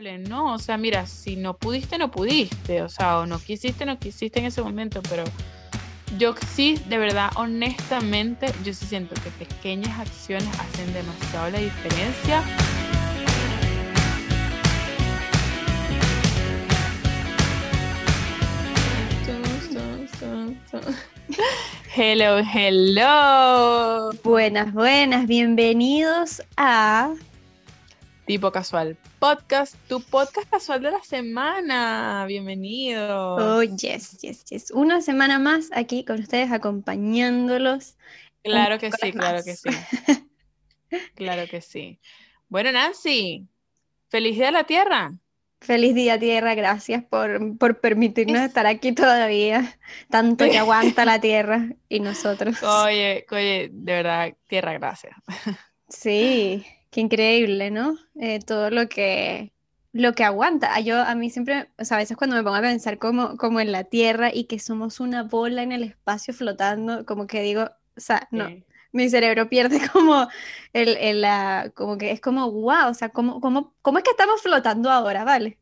No, o sea, mira, si no pudiste, no pudiste, o sea, o no quisiste, no quisiste en ese momento, pero yo sí, de verdad, honestamente, yo sí siento que pequeñas acciones hacen demasiado la diferencia. Hello, hello. Buenas, buenas, bienvenidos a Tipo Casual Podcast, tu podcast casual de la semana. Bienvenido. Oh, yes, yes, yes. Una semana más aquí con ustedes acompañándolos. Claro que sí, claro que sí. claro que sí. Bueno, Nancy, feliz día de la Tierra. Feliz día Tierra, gracias por, por permitirnos estar aquí todavía, tanto que aguanta la Tierra y nosotros. Oye, oye, de verdad, Tierra, gracias. Sí, qué increíble, ¿no? Eh, todo lo que, lo que aguanta. Ah, yo a mí siempre, o sea, a veces cuando me pongo a pensar como, como en la Tierra y que somos una bola en el espacio flotando, como que digo, o sea, no, mi cerebro pierde como el, la, como que es como, wow, o sea, ¿cómo, cómo, cómo es que estamos flotando ahora, vale?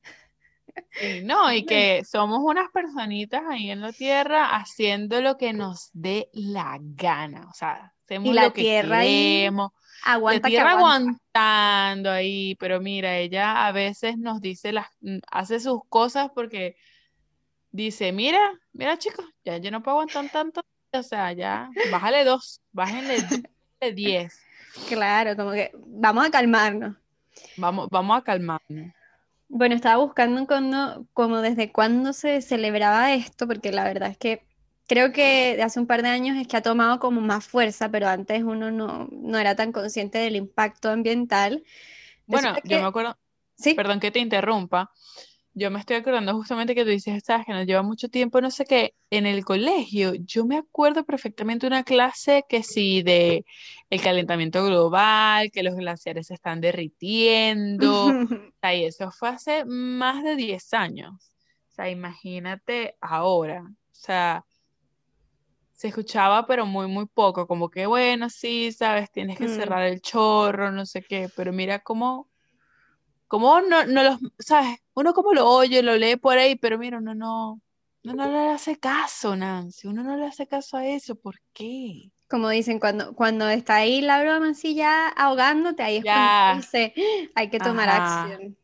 no, y que somos unas personitas ahí en la tierra haciendo lo que nos dé la gana, o sea, hacemos la lo que tierra queremos. Aguanta la tierra aguantando ahí, pero mira, ella a veces nos dice las, hace sus cosas porque dice, mira, mira chicos, ya yo no puedo aguantar tanto o sea, ya, bájale dos, bájenle diez. Claro, como que vamos a calmarnos. Vamos, vamos a calmarnos. Bueno, estaba buscando cuando, como desde cuándo se celebraba esto, porque la verdad es que creo que de hace un par de años es que ha tomado como más fuerza, pero antes uno no, no era tan consciente del impacto ambiental. Bueno, yo me acuerdo, ¿Sí? perdón que te interrumpa, yo me estoy acordando justamente que tú dices, sabes que nos lleva mucho tiempo, no sé qué, en el colegio, yo me acuerdo perfectamente una clase que sí de el calentamiento global, que los glaciares se están derritiendo, o sea, y eso fue hace más de 10 años. O sea, imagínate ahora, o sea, se escuchaba pero muy, muy poco, como que bueno, sí, sabes, tienes que mm. cerrar el chorro, no sé qué, pero mira cómo como no, no los, ¿sabes? Uno como lo oye, lo lee por ahí, pero mira, uno no, no, no le hace caso, Nancy, uno no le hace caso a eso, ¿por qué? Como dicen, cuando, cuando está ahí la broma así ya ahogándote, ahí es cuando dice, hay que tomar acción.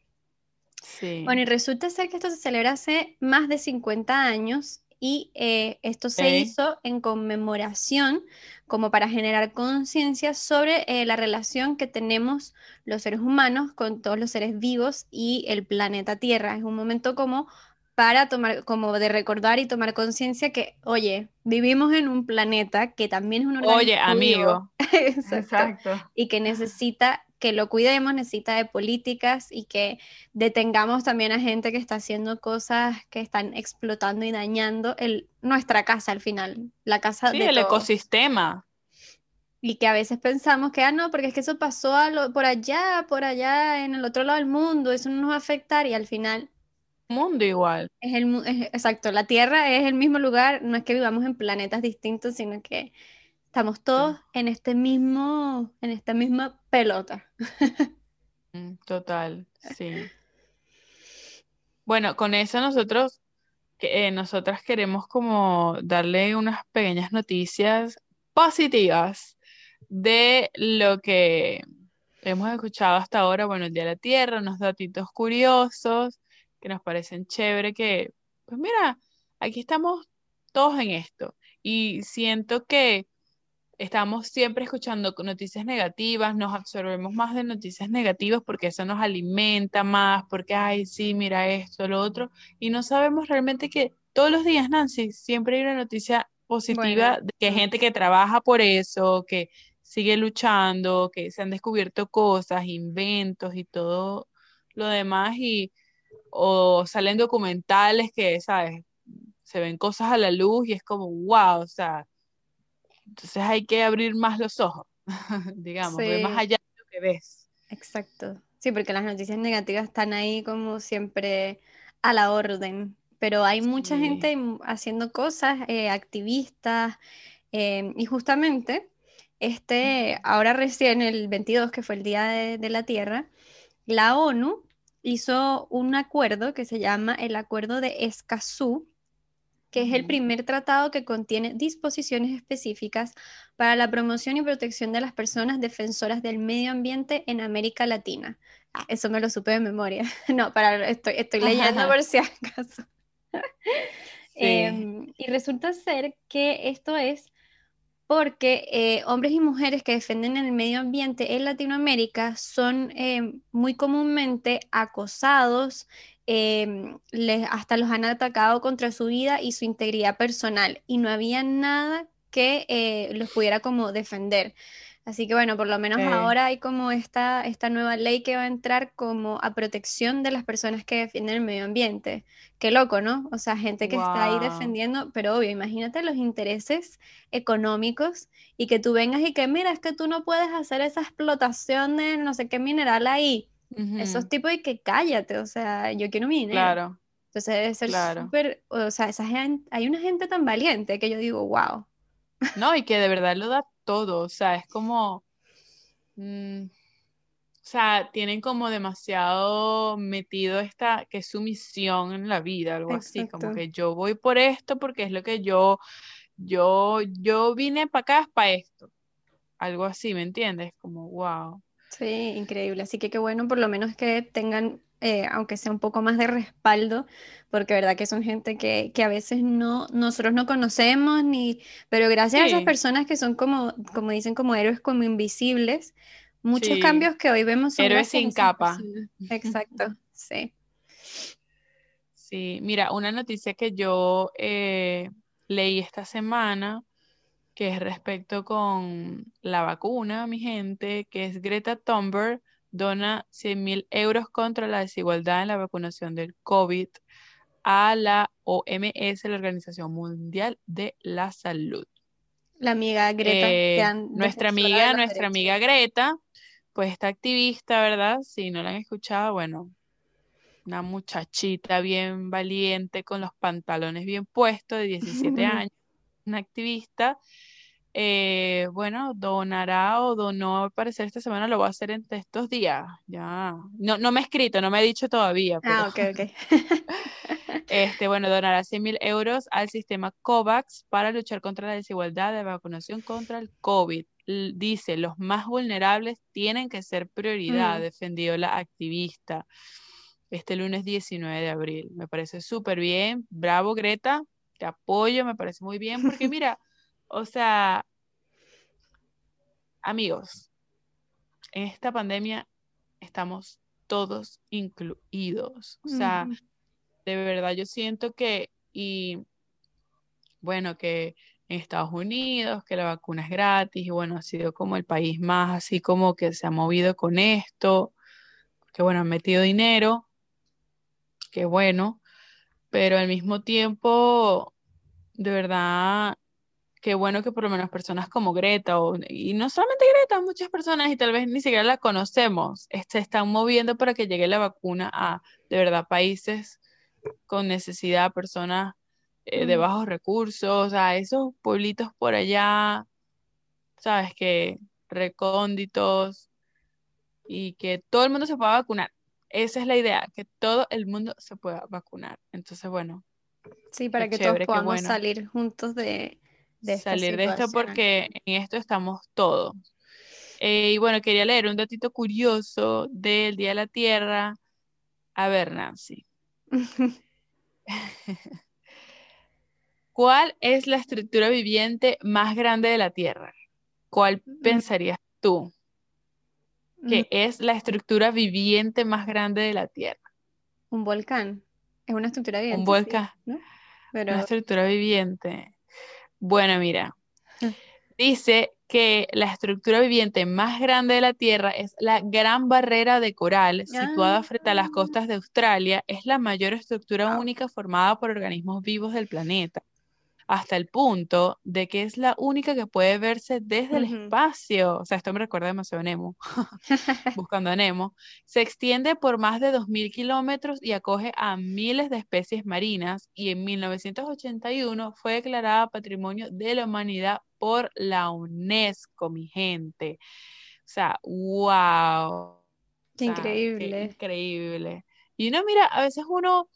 Sí. Bueno, y resulta ser que esto se celebra hace más de 50 años y eh, esto se hizo en conmemoración como para generar conciencia sobre eh, la relación que tenemos los seres humanos con todos los seres vivos y el planeta Tierra. Es un momento como para tomar, como de recordar y tomar conciencia que, oye, vivimos en un planeta que también es un organismo. Oye, amigo. Exacto. Y que necesita que lo cuidemos, necesita de políticas y que detengamos también a gente que está haciendo cosas que están explotando y dañando el, nuestra casa al final, la casa sí, el ecosistema. Y que a veces pensamos que, ah, no, porque es que eso pasó por allá, por allá, en el otro lado del mundo, eso no nos va a afectar y al final... Mundo igual. Es el, exacto, la Tierra es el mismo lugar, no es que vivamos en planetas distintos, sino que Estamos todos en este mismo, en esta misma pelota. Mm, total, sí. Bueno, con eso nosotros, eh, nosotras queremos como darle unas pequeñas noticias positivas de lo que hemos escuchado hasta ahora, bueno, el Día de la Tierra, unos datitos curiosos que nos parecen chévere, que, pues mira, aquí estamos todos en esto. Y siento que estamos siempre escuchando noticias negativas, nos absorbemos más de noticias negativas porque eso nos alimenta más, porque, ay, sí, mira esto, lo otro, y no sabemos realmente que todos los días, Nancy, siempre hay una noticia positiva de que hay gente que trabaja por eso, que sigue luchando, que se han descubierto cosas, inventos y todo lo demás, y o salen documentales que, ¿sabes? Se ven cosas a la luz y es como, wow, o sea, entonces hay que abrir más los ojos, digamos, ver más allá de lo que ves. Exacto. Sí, porque las noticias negativas están ahí como siempre a la orden, pero hay mucha gente haciendo cosas, eh, activistas, em, y justamente este, ahora recién el 22, que fue el Día de, la Tierra, la ONU hizo un acuerdo que se llama el Acuerdo de Escazú, que es el primer tratado que contiene disposiciones específicas para la promoción y protección de las personas defensoras del medio ambiente en América Latina. Ah, eso me lo supe de memoria. No, para, estoy, estoy leyendo por si acaso. Em, y resulta ser que esto es porque eh, hombres y mujeres que defienden el medio ambiente en Latinoamérica son em, muy comúnmente acosados, em, les, hasta los han atacado contra su vida y su integridad personal y no había nada que eh, los pudiera como defender. Así que bueno, por lo menos ahora hay como esta, esta nueva ley que va a entrar como a protección de las personas que defienden el medio ambiente. Qué loco, ¿no? O sea, gente que está ahí defendiendo, pero obvio, imagínate los intereses económicos y que tú vengas y que, mira, es que tú no puedes hacer esa explotación de no sé qué mineral ahí. Esos tipos y que cállate, o sea, yo quiero mi dinero. Claro. Entonces debe ser súper, o sea, esa gente, hay una gente tan valiente que yo digo, wow. No, y que de verdad lo da todo, o sea, es como, mm, o sea, tienen como demasiado metido esta, que es su misión en la vida, algo así, como que yo voy por esto porque es lo que yo, yo, yo vine para acá para esto, algo así, ¿me entiendes? Como, wow. Sí, increíble, así que qué bueno por lo menos que tengan eh, aunque sea un poco más de respaldo, porque verdad que son gente que, a veces no, nosotros no conocemos, ni, pero gracias a esas personas que son como, como dicen, como héroes como invisibles, muchos cambios que hoy vemos son héroes sin capa. Exacto, sí. Sí, mira, una noticia que yo eh, leí esta semana, que es respecto con la vacuna, mi gente, que es Greta Thunberg dona 100 mil euros contra la desigualdad en la vacunación del COVID a la OMS, la Organización Mundial de la Salud. La amiga Greta. Eh, nuestra amiga, nuestra amiga Greta, pues esta activista, ¿verdad? Si no la han escuchado, bueno, una muchachita bien valiente con los pantalones bien puestos de 17 años, una activista eh, bueno, donará o donó, al parecer esta semana lo voy a hacer entre estos días. Ya, no, no me he escrito, no me he dicho todavía. Ah, ok, ok. este, bueno, donará 100 mil euros al sistema COVAX para luchar contra la desigualdad de vacunación contra el COVID. dice, los más vulnerables tienen que ser prioridad, mm. defendió la activista este lunes 19 de abril. Me parece súper bien. Bravo, Greta. Te apoyo, me parece muy bien, porque mira, o sea, amigos, en esta pandemia estamos todos incluidos. O sea, de verdad yo siento que, y bueno, que en Estados Unidos, que la vacuna es gratis, y bueno, ha sido como el país más así como que se ha movido con esto, que bueno, han metido dinero, que bueno, pero al mismo tiempo, de verdad, qué bueno que por lo menos personas como Greta, o, y no solamente Greta, muchas personas, y tal vez ni siquiera la conocemos, se están moviendo para que llegue la vacuna a, de verdad, países con necesidad, personas eh, de bajos recursos, a esos pueblitos por allá, sabes, que recónditos, y que todo el mundo se pueda vacunar. Esa es la idea, que todo el mundo se pueda vacunar. Entonces, bueno. Sí, para que todos podamos salir juntos de, salir de esto porque en esto estamos todos. Eh, y bueno, quería leer un datito curioso del Día de la Tierra. A ver, Nancy. ¿Cuál es la estructura viviente más grande de la Tierra? ¿Cuál mm. pensarías tú que mm. es la estructura viviente más grande de la Tierra? Un volcán. Es una estructura viviente. Un volcán. Una estructura viviente. Bueno, mira, dice que la estructura viviente más grande de la Tierra es la Gran Barrera de Coral, situada frente a las costas de Australia. Es la mayor estructura única formada por organismos vivos del planeta hasta el punto de que es la única que puede verse desde el espacio. O sea, esto me recuerda demasiado a Nemo, buscando a Nemo. Se extiende por más de 2.000 kilómetros y acoge a miles de especies marinas y en 1981 fue declarada Patrimonio de la Humanidad por la UNESCO, mi gente. O sea, wow. Qué increíble. increíble. Y uno, mira, a veces uno,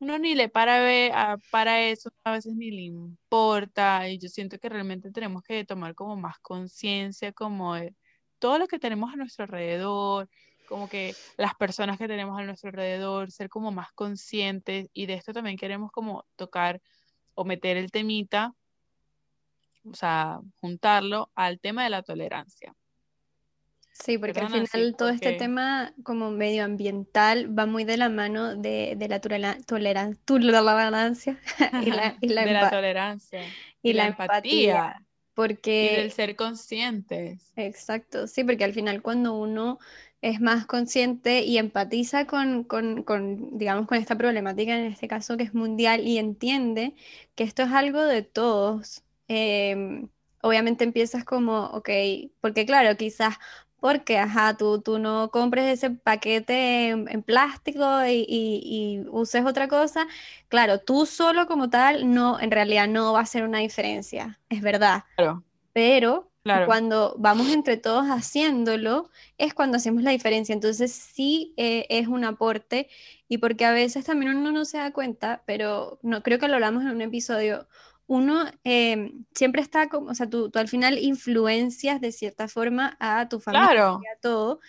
uno ni le para, para eso, a veces ni le importa. Y yo siento que realmente tenemos que tomar como más conciencia como de todo lo que tenemos a nuestro alrededor, como que las personas que tenemos a nuestro alrededor, ser como más conscientes. Y de esto también queremos como tocar o meter el temita, o sea, juntarlo al tema de la tolerancia. Sí, porque al final todo este tema como medioambiental va muy de la mano de, la tolerancia y la, y la, de la tolerancia y, la, empatía. Porque... Y del ser conscientes. Exacto, sí, porque al final cuando uno es más consciente y empatiza con, digamos, con esta problemática, en este caso que es mundial, y entiende que esto es algo de todos, em, obviamente empiezas como, ok, porque claro, quizás porque, ajá, tú, tú no compres ese paquete en, plástico y, uses otra cosa, claro, tú solo como tal, no, en realidad no va a ser una diferencia, es verdad. Claro. Pero cuando vamos entre todos haciéndolo, es cuando hacemos la diferencia. Entonces sí eh, es un aporte y porque a veces también uno no se da cuenta, pero no creo que lo hablamos en un episodio, uno em, siempre está como, o sea, tú, al final influencias de cierta forma a tu familia, a todo.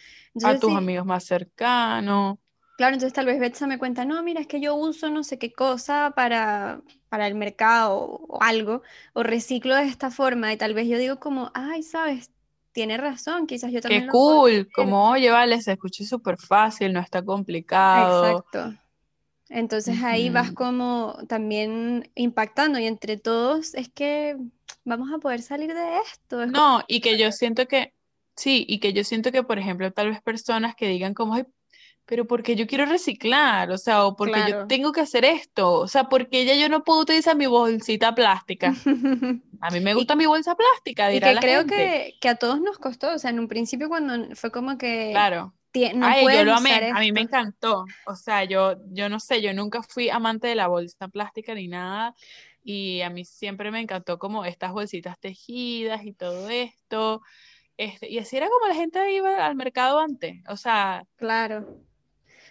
a tus amigos más cercanos. Claro, entonces tal vez Betsa me cuenta, no, mira, es que yo uso no sé qué cosa para, para el mercado o algo, o reciclo de esta forma, y tal vez yo digo como, ay, sabes, tiene razón, quizás yo también. Qué cool, como, oye, vale, se escucha súper fácil, no está complicado. Exacto. Entonces ahí vas como también impactando y entre todos es que vamos a poder salir de esto. no, y que yo siento que, sí, y que yo siento que, por ejemplo, tal vez personas que digan como, Ay, pero porque yo quiero reciclar, o sea, o porque yo tengo que hacer esto, o sea, porque ya yo no puedo utilizar mi bolsita plástica. A mí me gusta mi bolsa plástica, dirá y que creo Que, que a todos nos costó, o sea, en un principio cuando fue como que... Claro Ay, yo lo amé, a mí me encantó. O sea, yo, yo no sé, yo nunca fui amante de la bolsa plástica ni nada. Y a mí siempre me encantó como estas bolsitas tejidas y todo esto. Este, y así era como la gente iba al mercado antes. O sea. Claro.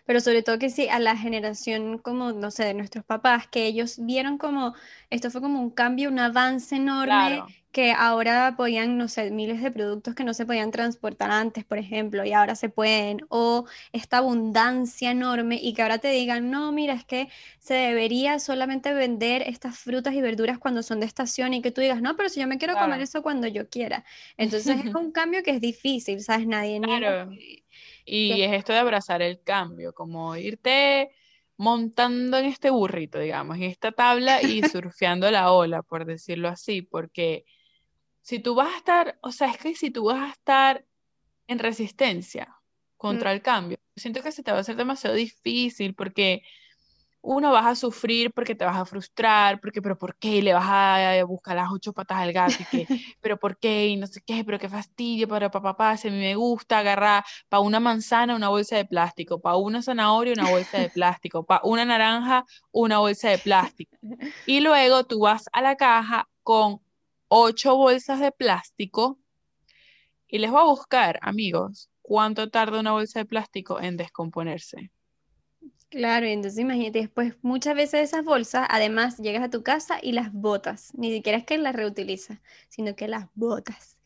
Pero sobre todo que sí, a la generación como, no sé, de nuestros papás, que ellos vieron como, esto fue como un cambio, un avance enorme que ahora podían, no sé, miles de productos que no se podían transportar antes, por ejemplo, y ahora se pueden, o esta abundancia enorme y que ahora te digan, no, mira, es que se debería solamente vender estas frutas y verduras cuando son de estación y que tú digas, no, pero si yo me quiero comer eso cuando yo quiera. Entonces es un cambio que es difícil, ¿sabes? Nadie claro. Y es esto de abrazar el cambio, como irte montando en este burrito, digamos, en esta tabla y surfeando la ola, por decirlo así, porque si tú vas a estar, o sea, es que si tú vas a estar en resistencia contra el cambio, siento que se te va a hacer demasiado difícil porque uno vas a sufrir porque te vas a frustrar, porque, pero ¿por qué? Le vas a buscar las ocho patas al gato y que, pero ¿por qué? Y no sé qué, pero qué fastidio, pero papá, papá, si a mí me gusta agarrar para una manzana una bolsa de plástico, para una zanahoria una bolsa de plástico, para una naranja una bolsa de plástico. Y luego tú vas a la caja con ocho bolsas de plástico y les voy a buscar, amigos, cuánto tarda una bolsa de plástico en descomponerse. Claro, entonces imagínate, después muchas veces esas bolsas, además llegas a tu casa y las botas, ni siquiera es que las reutilizas, sino que las botas.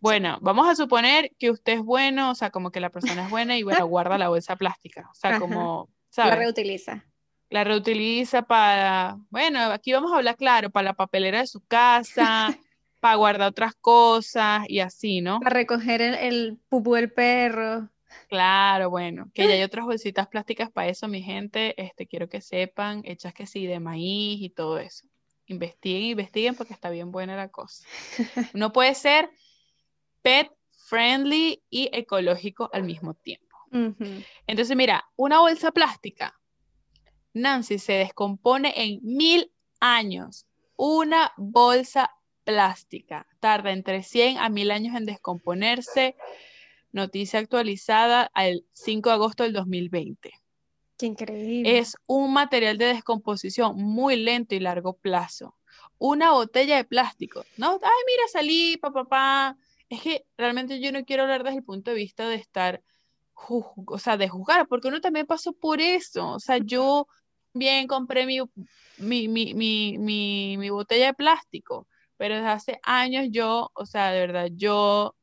Bueno, vamos a suponer que usted es bueno, o sea, como que la persona es buena y bueno, guarda la bolsa plástica, o sea, como, ¿sabes? La reutiliza la reutiliza para, bueno, aquí vamos a hablar claro, para la papelera de su casa, para guardar otras cosas y así, ¿no? Para recoger el, el pupú del perro. Claro, bueno, que ya hay otras bolsitas plásticas para eso, mi gente, este, quiero que sepan, hechas que sí, de maíz y todo eso. Investiguen, investiguen porque está bien buena la cosa. No puede ser pet friendly y ecológico al mismo tiempo. Entonces, mira, una bolsa plástica Nancy se descompone en mil años. Una bolsa plástica tarda entre 100 a mil años en descomponerse. Noticia actualizada al 5 de agosto del 2020. Qué increíble. Es un material de descomposición muy lento y largo plazo. Una botella de plástico. No, ay, mira, salí, papá, papá. Es que realmente yo no quiero hablar desde el punto de vista de estar o sea, de juzgar, porque uno también pasó por eso. O sea, yo bien compré mi, mi, mi, mi, mi botella de plástico, pero desde hace años yo, o sea, de verdad, yo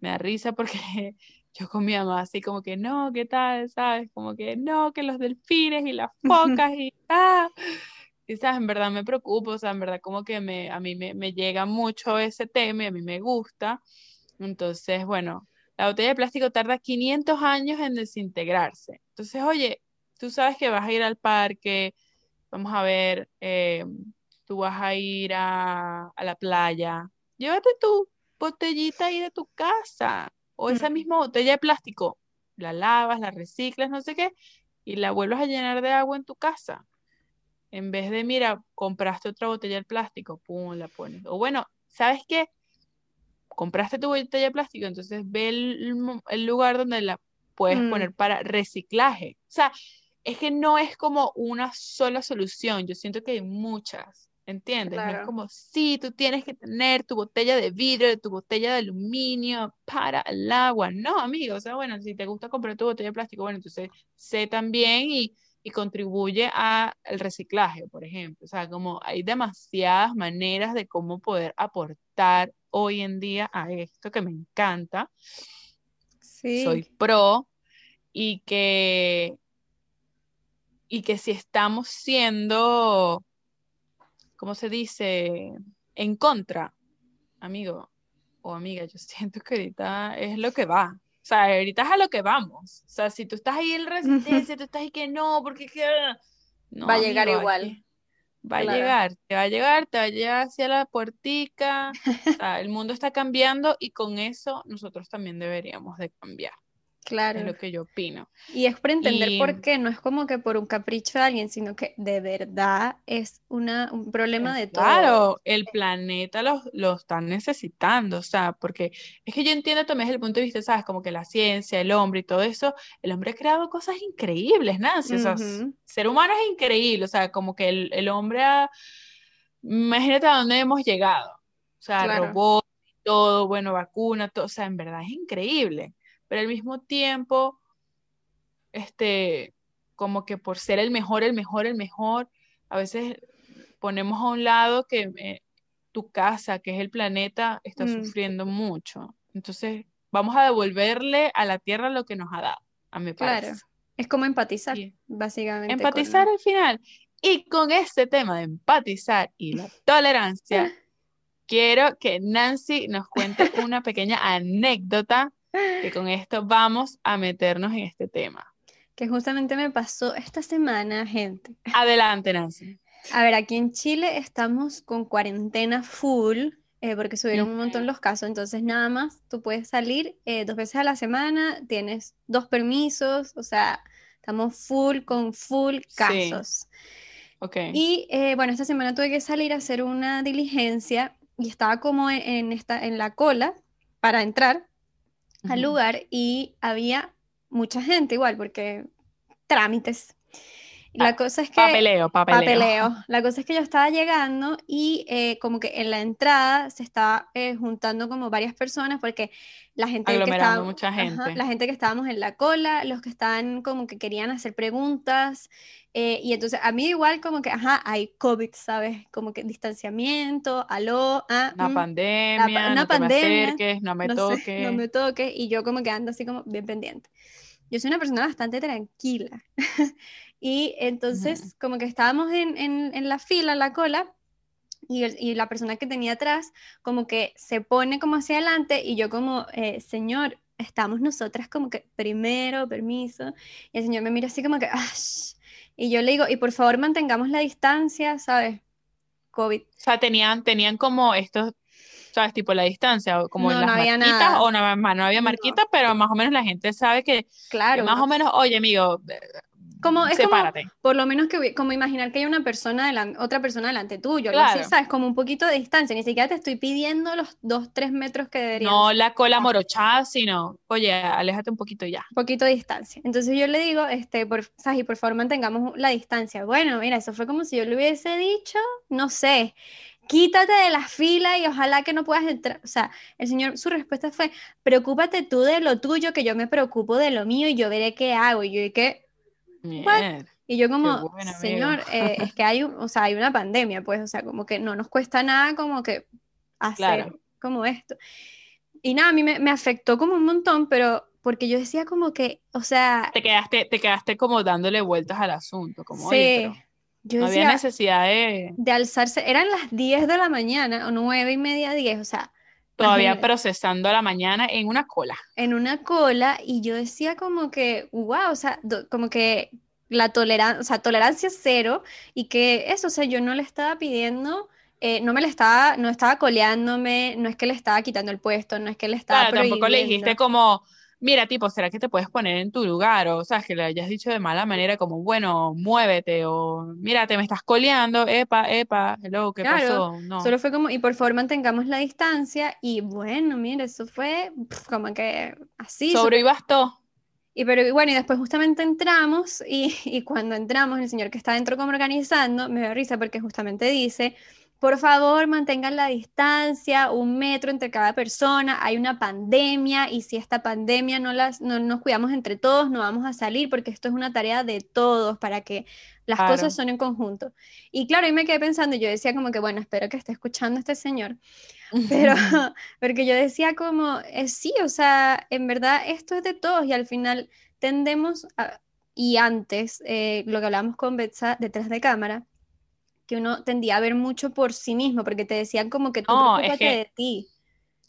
me da risa porque yo con mi mamá así como que no, ¿qué tal? ¿Sabes? Como que no, que los delfines y las focas y ah. Y sabes, en verdad me preocupo, o sea, en verdad como que me, a mí me, me llega mucho ese tema y a mí me gusta. Entonces, bueno, la botella de plástico tarda 500 años en desintegrarse. Entonces, oye, tú sabes que vas a ir al parque, vamos a ver, eh, tú vas a ir a, a la playa, llévate tu botellita ahí de tu casa o esa misma botella de plástico, la lavas, la reciclas, no sé qué, y la vuelves a llenar de agua en tu casa. En vez de, mira, compraste otra botella de plástico, pum, la pones. O bueno, ¿sabes qué? Compraste tu botella de plástico, entonces ve el, lugar donde la puedes mm. poner para reciclaje. O sea, es que no es como una sola solución, yo siento que hay muchas. ¿Entiendes? No es como, sí, tú tienes que tener tu botella de vidrio, tu botella de aluminio para el agua. No, amigo, o sea, bueno, si te gusta comprar tu botella de plástico, bueno, entonces sé también y, y contribuye al reciclaje, por ejemplo. O sea, como hay demasiadas maneras de cómo poder aportar hoy en día a esto que me encanta. Sí. Soy pro y que, y que si estamos siendo ¿cómo se dice? En contra, amigo o amiga, yo siento que ahorita es lo que va. O sea, ahorita es a lo que vamos. O sea, si tú estás ahí en resistencia, tú estás ahí que no, porque que... va a llegar igual. Va a llegar, te va a llegar, te va a llegar hacia la puertica. o sea, el mundo está cambiando y con eso nosotros también deberíamos de cambiar. Claro. Es lo que yo opino. Y es por entender por qué, no es como que por un capricho de alguien, sino que de verdad es una, un problema de todo. Claro, el planeta lo, lo están necesitando, o sea, porque es que yo entiendo también desde el punto de vista, ¿sabes? Como que la ciencia, el hombre y todo eso, el hombre ha creado cosas increíbles, Nancy, o sea, ser humano es increíble, o sea, como que el, el hombre ha, imagínate a dónde hemos llegado, o sea, robots y todo, bueno, vacunas, todo, o sea, en verdad es increíble pero al mismo tiempo, este, como que por ser el mejor, el mejor, el mejor, a veces ponemos a un lado que eh, tu casa, que es el planeta, está mm. sufriendo mucho. Entonces, vamos a devolverle a la Tierra lo que nos ha dado, a mi parece. Claro, es como empatizar, básicamente. Empatizar al final. Y con este tema de empatizar y la tolerancia, quiero que Nancy nos cuente una pequeña anécdota que con esto vamos a meternos en este tema. Que justamente me pasó esta semana, gente. Adelante, Nancy. A ver, aquí en Chile estamos con cuarentena full, eh, porque subieron un montón los casos, entonces nada más tú puedes salir eh, dos veces a la semana, tienes dos permisos, o sea, estamos full con full casos. Okay. Y eh, bueno, esta semana tuve que salir a hacer una diligencia y estaba como en, esta, en la cola para entrar al lugar y había mucha gente igual, porque trámites. La cosa es que... Papeleo, papeleo. La cosa es que yo estaba llegando y eh, como que en la entrada se estaba eh, juntando como varias personas porque la gente que estaba, mucha gente. la gente que estábamos en la cola, los que estaban como que querían hacer preguntas eh, y entonces a mí igual como que, ajá, hay COVID, ¿sabes? Como que distanciamiento, aló, ah, una mm, pandemia, una no pandemia, te no me toques. no me toques y yo como que ando así como bien pendiente. Yo soy una persona bastante tranquila. Y entonces, como que estábamos en, en, la fila, en la cola, y, y, la persona que tenía atrás, como que se pone como hacia adelante, y yo como, eh, señor, estamos nosotras como que primero, permiso, y el señor me mira así como que, y yo le digo, y por favor mantengamos la distancia, ¿sabes? COVID. O sea, tenían, tenían como estos ¿sabes? Tipo la distancia, como no, las no había marquitas, o no, no había marquitas, pero más o menos la gente sabe que, claro, más o menos, oye, amigo, como, es como, por lo menos que como imaginar que hay una persona delante, otra persona delante tuyo, claro. así, ¿sabes? Como un poquito de distancia, ni siquiera te estoy pidiendo los dos, tres metros que deberían. No la cola morochada, sino, oye, aléjate un poquito ya. Un poquito de distancia. Entonces yo le digo, este, por, ¿sabes? Y por favor mantengamos la distancia. Bueno, mira, eso fue como si yo le hubiese dicho, no sé, quítate de la fila y ojalá que no puedas entrar. O sea, el Señor, su respuesta fue, preocúpate tú de lo tuyo, que yo me preocupo de lo mío y yo veré qué hago. Y yo dije, y yo como, Señor, eh, es que hay, o sea, hay una pandemia, pues, o sea, como que no nos cuesta nada como que hacer como esto. Y nada, a mí me, me, afectó como un montón, pero porque yo decía como que, o sea... Te quedaste, te quedaste como dándole vueltas al asunto, como, sí. yo no había necesidad de... De alzarse, eran las 10 de la mañana, o 9 y media, 10, o sea... Todavía procesando a la mañana en una cola. En una cola, y yo decía como que, wow, o sea, como que la tolerancia, o sea, tolerancia cero, y que eso, o sea, yo no le estaba pidiendo eh, no me le estaba, no estaba coleándome, no es que le estaba quitando el puesto, no es que le estaba claro, tampoco le dijiste como, mira, tipo, ¿será que te puedes poner en tu lugar? O, sea, que le hayas dicho de mala manera como, bueno, muévete, o, mira, te me estás coleando, epa, epa, hello, ¿qué pasó? No. Solo fue como, y por favor mantengamos la distancia, y bueno, mira, eso fue como que así. Sobre y bastó. Y pero bueno, y después justamente entramos y, y, cuando entramos, el señor que está dentro como organizando, me da risa porque justamente dice, por favor, mantengan la distancia, un metro entre cada persona. Hay una pandemia y si esta pandemia no, las, no nos cuidamos entre todos, no vamos a salir porque esto es una tarea de todos para que las cosas son en conjunto. Y claro, ahí me quedé pensando, yo decía como que, bueno, espero que esté escuchando este señor, pero porque yo decía como, eh, sí, o sea, en verdad esto es de todos y al final tendemos a, y antes, eh, lo que hablábamos con Betsa detrás de cámara, que uno tendía a ver mucho por sí mismo, porque te decían como que tú no, es que, de ti.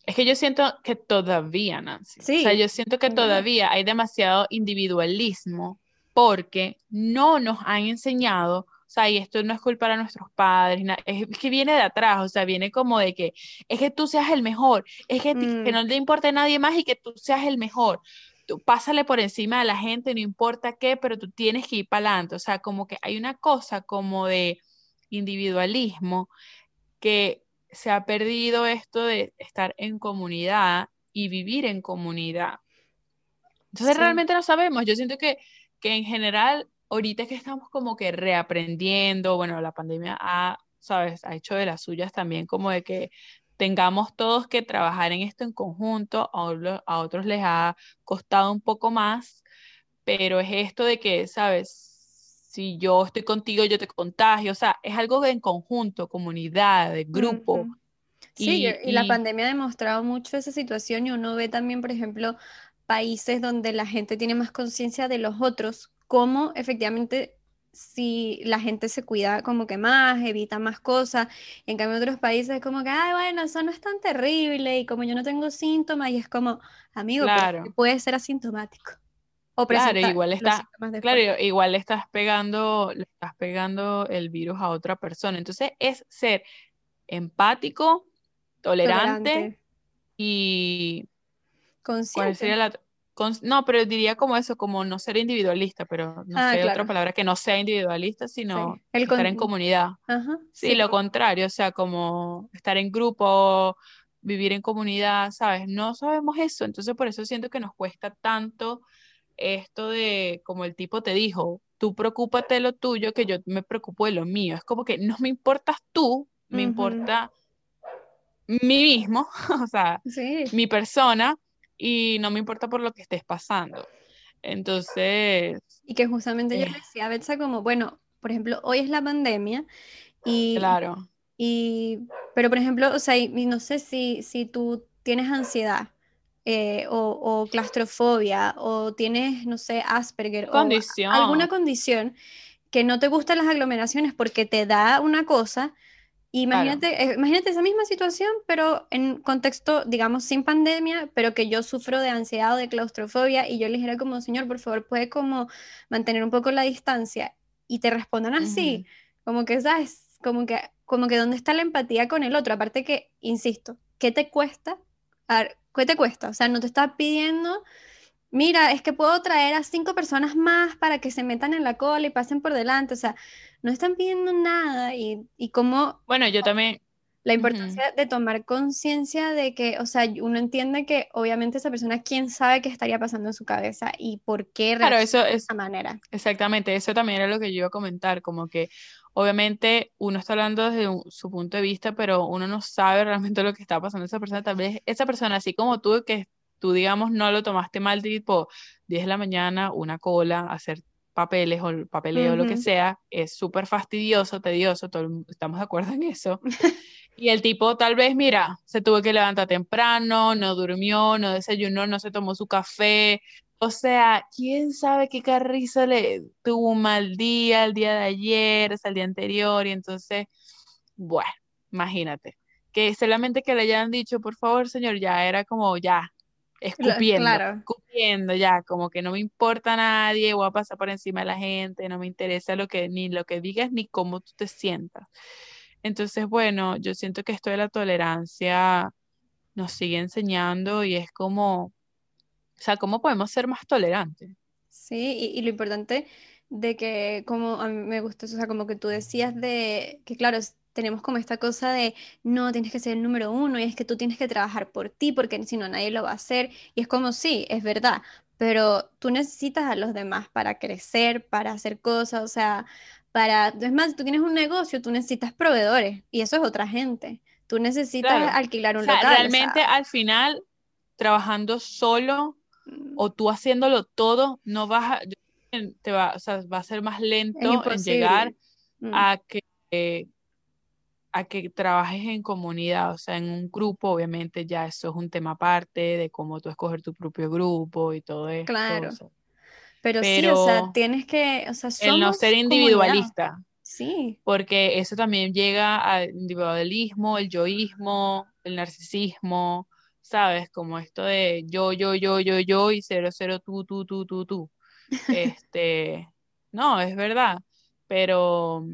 Es que yo siento que todavía, Nancy, sí. o sea, yo siento que todavía hay demasiado individualismo porque no nos han enseñado, o sea, y esto no es culpa de nuestros padres, es que viene de atrás, o sea, viene como de que es que tú seas el mejor, es que, que mm. no le importe a nadie más y que tú seas el mejor. Tú pásale por encima de la gente, no importa qué, pero tú tienes que ir para adelante. O sea, como que hay una cosa como de, individualismo que se ha perdido esto de estar en comunidad y vivir en comunidad. Entonces realmente no sabemos. Yo siento que, que en general, ahorita es que estamos como que reaprendiendo, bueno, la pandemia ha, sabes, ha hecho de las suyas también como de que tengamos todos que trabajar en esto en conjunto, a, a otros les ha costado un poco más, pero es esto de que, sabes, si yo estoy contigo, yo te contagio, o sea, es algo en conjunto, comunidad, de grupo. Sí, y, la pandemia ha demostrado mucho esa situación y uno ve también, por ejemplo, países donde la gente tiene más conciencia de los otros, cómo efectivamente si la gente se cuida como que más, evita más cosas, en cambio en otros países es como que, ay, bueno, eso no es tan terrible y como yo no tengo síntomas y es como, amigo, claro. puede ser asintomático claro, igual está, claro, igual le estás pegando, le estás pegando el virus a otra persona. Entonces es ser empático, tolerante, y consciente. sería la, no, pero diría como eso, como no ser individualista, pero no ah, sé otra palabra que no sea individualista, sino estar en comunidad. sí, lo contrario, o sea, como estar en grupo, vivir en comunidad, ¿sabes? No sabemos eso, entonces por eso siento que nos cuesta tanto esto de, como el tipo te dijo, tú preocúpate de lo tuyo, que yo me preocupo de lo mío. Es como que no me importas tú, me importa mí mismo, o sea, mi persona, y no me importa por lo que estés pasando. Entonces... Y que justamente yo le eh. decía a Betsa como, bueno, por ejemplo, hoy es la pandemia y... Claro. Y, pero por ejemplo, o sea, no sé si, si tú tienes ansiedad eh, o, claustrofobia o tienes, no sé, Asperger o alguna condición que no te gustan las aglomeraciones porque te da una cosa, imagínate, eh, imagínate esa misma situación, pero en contexto, digamos, sin pandemia, pero que yo sufro de ansiedad o de claustrofobia y yo le dijera como, señor, por favor, puede como mantener un poco la distancia y te respondan así, como que, ¿sabes? Como que, como que dónde está la empatía con el otro, aparte que, insisto, ¿qué te cuesta? ¿Qué te cuesta? O sea, no te está pidiendo, mira, es que puedo traer a cinco personas más para que se metan en la cola y pasen por delante. O sea, no están pidiendo nada y, y como... Bueno, yo también, la importancia de tomar conciencia de que, o sea, uno entiende que obviamente esa persona, quién sabe qué estaría pasando en su cabeza y por qué claro, eso es, de esa manera. Exactamente, eso también era lo que yo iba a comentar, como que obviamente uno está hablando desde su punto de vista, pero uno no sabe realmente lo que está pasando esa persona. Tal vez esa persona, así como tú, que tú, digamos, no lo tomaste mal, tipo 10 de la mañana, una cola, hacer papeles o papeleo, lo que sea, es súper fastidioso, tedioso, estamos de acuerdo en eso. Y el tipo tal vez, mira, se tuvo que levantar temprano, no durmió, no desayunó, no se tomó su café. O sea, quién sabe qué carrizo le tuvo un mal día el día de ayer, el día anterior, y entonces, bueno, imagínate. Que solamente que le hayan dicho, por favor, señor, ya era como ya, escupiendo, escupiendo ya, como que no me importa a nadie, voy a pasar por encima de la gente, no me interesa lo que, ni lo que digas, ni cómo tú te sientas. Entonces, bueno, yo siento que esto de la tolerancia nos sigue enseñando y es como, o sea, ¿cómo podemos ser más tolerantes? Sí, y, lo importante de que, como a mí me gusta, o sea, como que tú decías de que, claro, tenemos como esta cosa de no, tienes que ser el número uno y es que tú tienes que trabajar por ti porque si no nadie lo va a hacer. Y es como, sí, es verdad, pero tú necesitas a los demás para crecer, para hacer cosas, o sea, para, es más, tú tienes un negocio, tú necesitas proveedores y eso es otra gente. Tú necesitas alquilar un local. Realmente al final, trabajando solo. O tú haciéndolo todo, no vas a, te va, o sea, va a ser más lento en llegar mm. a que a que trabajes en comunidad, o sea, en un grupo, obviamente ya eso es un tema aparte de cómo tú escoger tu propio grupo y todo eso. Claro. Pero, sí, o sea, tienes que, o sea, el no ser individualista. Sí. Porque eso también llega al individualismo, el yoísmo, el narcisismo, ¿sabes? Como esto de yo, yo, yo, yo, yo y cero, cero, tú, tú, tú, tú, tú. este, no, es verdad, pero...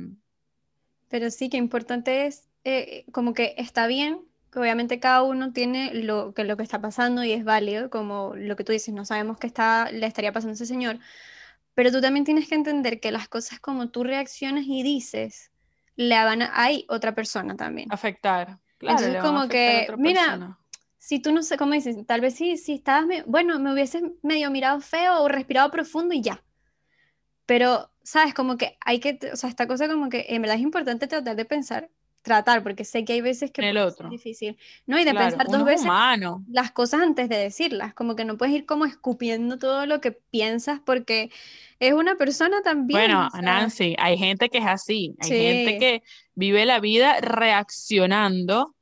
Pero sí, que importante es, eh, como que está bien obviamente cada uno tiene lo que, lo que está pasando y es válido, como lo que tú dices, no sabemos qué está, le estaría pasando a ese señor, pero tú también tienes que entender que las cosas como tú reaccionas y dices, le van a, hay otra persona también. Afectar. Claro, Entonces como que, mira, si tú no sé cómo dices, tal vez sí, si estabas, bueno, me hubieses medio mirado feo o respirado profundo y ya. Pero, ¿sabes? Como que hay que, o sea, esta cosa como que en verdad es importante tratar de pensar tratar, porque sé que hay veces que es difícil, ¿no? Y de pensar dos veces las cosas antes de decirlas, como que no puedes ir como escupiendo todo lo que piensas porque es una persona también. Bueno, Nancy, hay gente que es así, hay gente que vive la vida reaccionando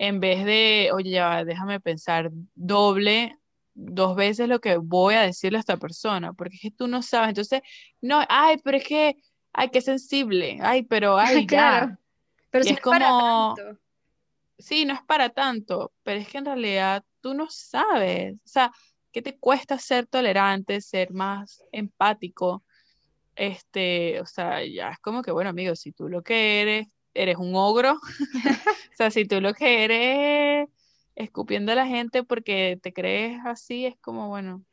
en vez de, oye, ya, déjame pensar doble dos veces lo que voy a decirle a esta persona, porque es que tú no sabes, entonces, no, ay, pero es que, ay, qué sensible, ay, pero, ay, claro. Pero si es como... para tanto. Sí, no es para tanto, pero es que en realidad tú no sabes, o sea, ¿qué te cuesta ser tolerante, ser más empático? Este, o sea, ya es como que, bueno, amigo, si tú lo que eres, eres un ogro, o sea, si tú lo que eres escupiendo a la gente porque te crees así, es como, bueno,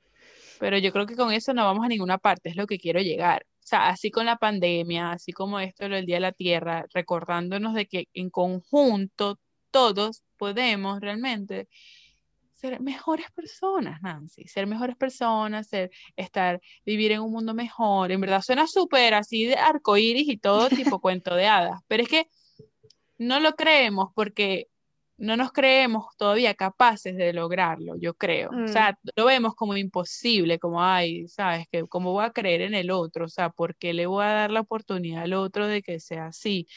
pero yo creo que con eso no vamos a ninguna parte, es lo que quiero llegar. O sea, así con la pandemia, así como esto del Día de la Tierra, recordándonos de que en conjunto todos podemos realmente ser mejores personas, Nancy, ser mejores personas, ser, estar, vivir en un mundo mejor. En verdad suena súper así de arcoíris y todo tipo cuento de hadas, pero es que no lo creemos porque no nos creemos todavía capaces de lograrlo, yo creo. O mm. sea, lo vemos como imposible, como, ay, ¿sabes? que ¿Cómo voy a creer en el otro? O sea, ¿por qué le voy a dar la oportunidad al otro de que sea así?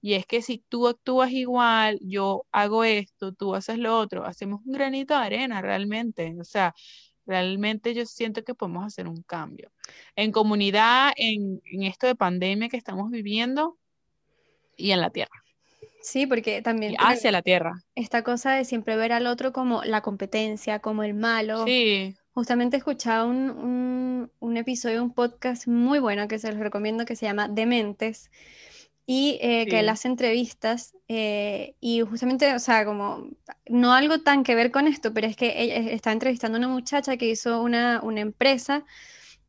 Y es que si tú actúas igual, yo hago esto, tú haces lo otro, hacemos un granito de arena realmente. O sea, realmente yo siento que podemos hacer un cambio. En comunidad, en, en esto de pandemia que estamos viviendo y en la tierra. Sí, porque también... hacia la tierra. Esta cosa de siempre ver al otro como la competencia, como el malo. Sí. Justamente escuchaba un, un, un episodio, un podcast muy bueno que se los recomiendo que se llama Dementes y eh, que él hace entrevistas eh, y justamente, o sea, como no algo tan que ver con esto, pero es que ella estaba entrevistando a una muchacha que hizo una, una empresa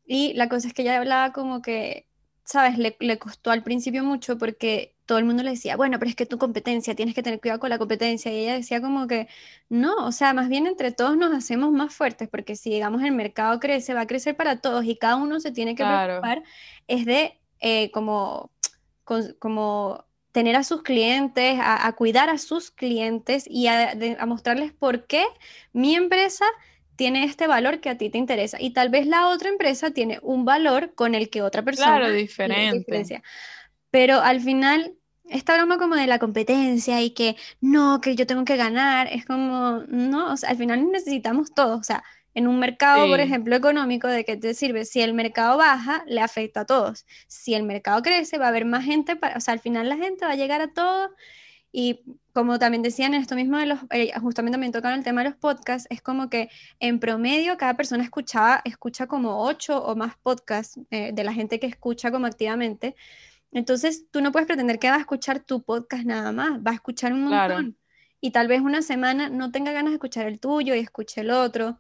y la cosa es que ella hablaba como que ¿sabes? Le, le costó al principio mucho porque todo el mundo le decía, bueno, pero es que tu competencia, tienes que tener cuidado con la competencia. Y ella decía como que, no, o sea, más bien entre todos nos hacemos más fuertes, porque si, digamos, el mercado crece, va a crecer para todos y cada uno se tiene que preocupar, es de eh, como, como tener a sus clientes, a, cuidar a sus clientes y a, mostrarles por qué mi empresa tiene este valor que a ti te interesa y tal vez la otra empresa tiene un valor con el que otra persona claro, diferente. Pero al final, esta broma como de la competencia y que no, que yo tengo que ganar, es como, no, o sea, al final necesitamos todo, o sea, en un mercado, por ejemplo, económico, ¿de qué te sirve? Si el mercado baja, le afecta a todos. Si el mercado crece, va a haber más gente, para, o sea, al final la gente va a llegar a todo. Y como también decían, esto mismo de los, eh, justamente también tocaron el tema de los podcasts, es como que en promedio cada persona escuchaba, escucha como ocho o más podcasts eh, de la gente que escucha como activamente. Entonces, tú no puedes pretender que va a escuchar tu podcast nada más, va a escuchar un montón. Y tal vez una semana no tenga ganas de escuchar el tuyo y escuche el otro.